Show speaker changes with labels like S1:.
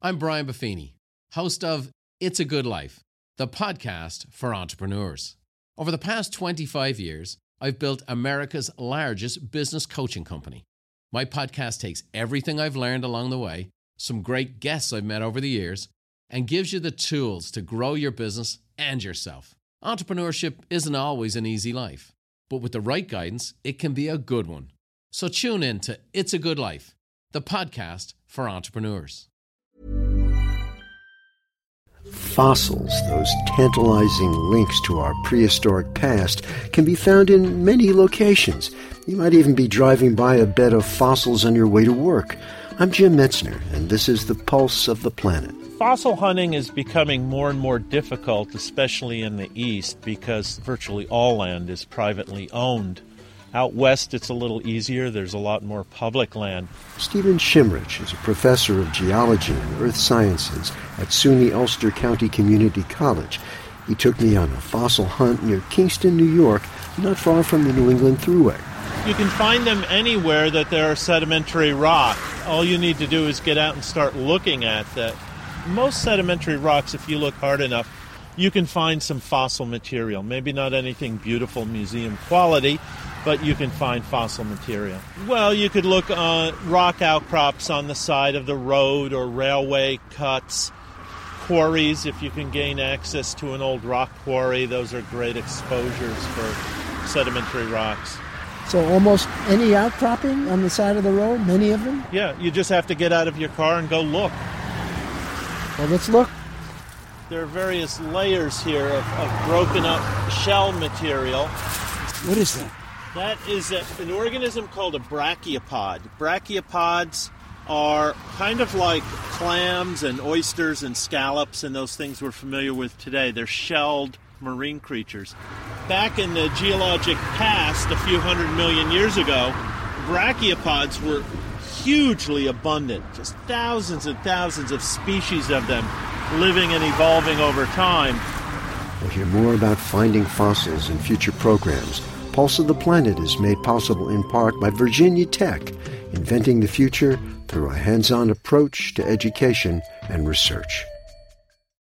S1: I'm Brian Buffini, host of It's a Good Life, the podcast for entrepreneurs. Over the past 25 years, I've built America's largest business coaching company. My podcast takes everything I've learned along the way, some great guests I've met over the years, and gives you the tools to grow your business and yourself. Entrepreneurship isn't always an easy life, but with the right guidance, it can be a good one. So tune in to It's a Good Life, the podcast for entrepreneurs.
S2: Fossils, those tantalizing links to our prehistoric past, can be found in many locations. You might even be driving by a bed of fossils on your way to work. I'm Jim Metzner, and this is the Pulse of the Planet.
S3: Fossil hunting is becoming more and more difficult, especially in the east, because virtually all land is privately owned. Out west, it's a little easier. There's a lot more public land.
S2: Steven Schimmrich is a professor of geology and earth sciences at SUNY Ulster County Community College. He took me on a fossil hunt near Kingston, New York, not far from the New England Thruway.
S3: You can find them anywhere that there are sedimentary rock. All you need to do is get out and start looking at that. Most sedimentary rocks, if you look hard enough, you can find some fossil material. Maybe not anything beautiful museum quality, but you can find fossil material. Well, you could look at rock outcrops on the side of the road or railway cuts, quarries if you can gain access to an old rock quarry. Those are great exposures for sedimentary rocks.
S4: So almost any outcropping on the side of the road, many of them?
S3: Yeah, you just have to get out of your car and go look.
S4: Well, let's look.
S3: There are various layers here of, of broken up shell material.
S4: What is that?
S3: That is a, an organism called a brachiopod. Brachiopods are kind of like clams and oysters and scallops and those things we're familiar with today. They're shelled marine creatures. Back in the geologic past, a few hundred million years ago, brachiopods were hugely abundant, just thousands and thousands of species of them living and evolving over time.
S2: We'll hear more about finding fossils in future programs. Pulse of the Planet is made possible in part by Virginia Tech, inventing the future through a hands on approach to education and research.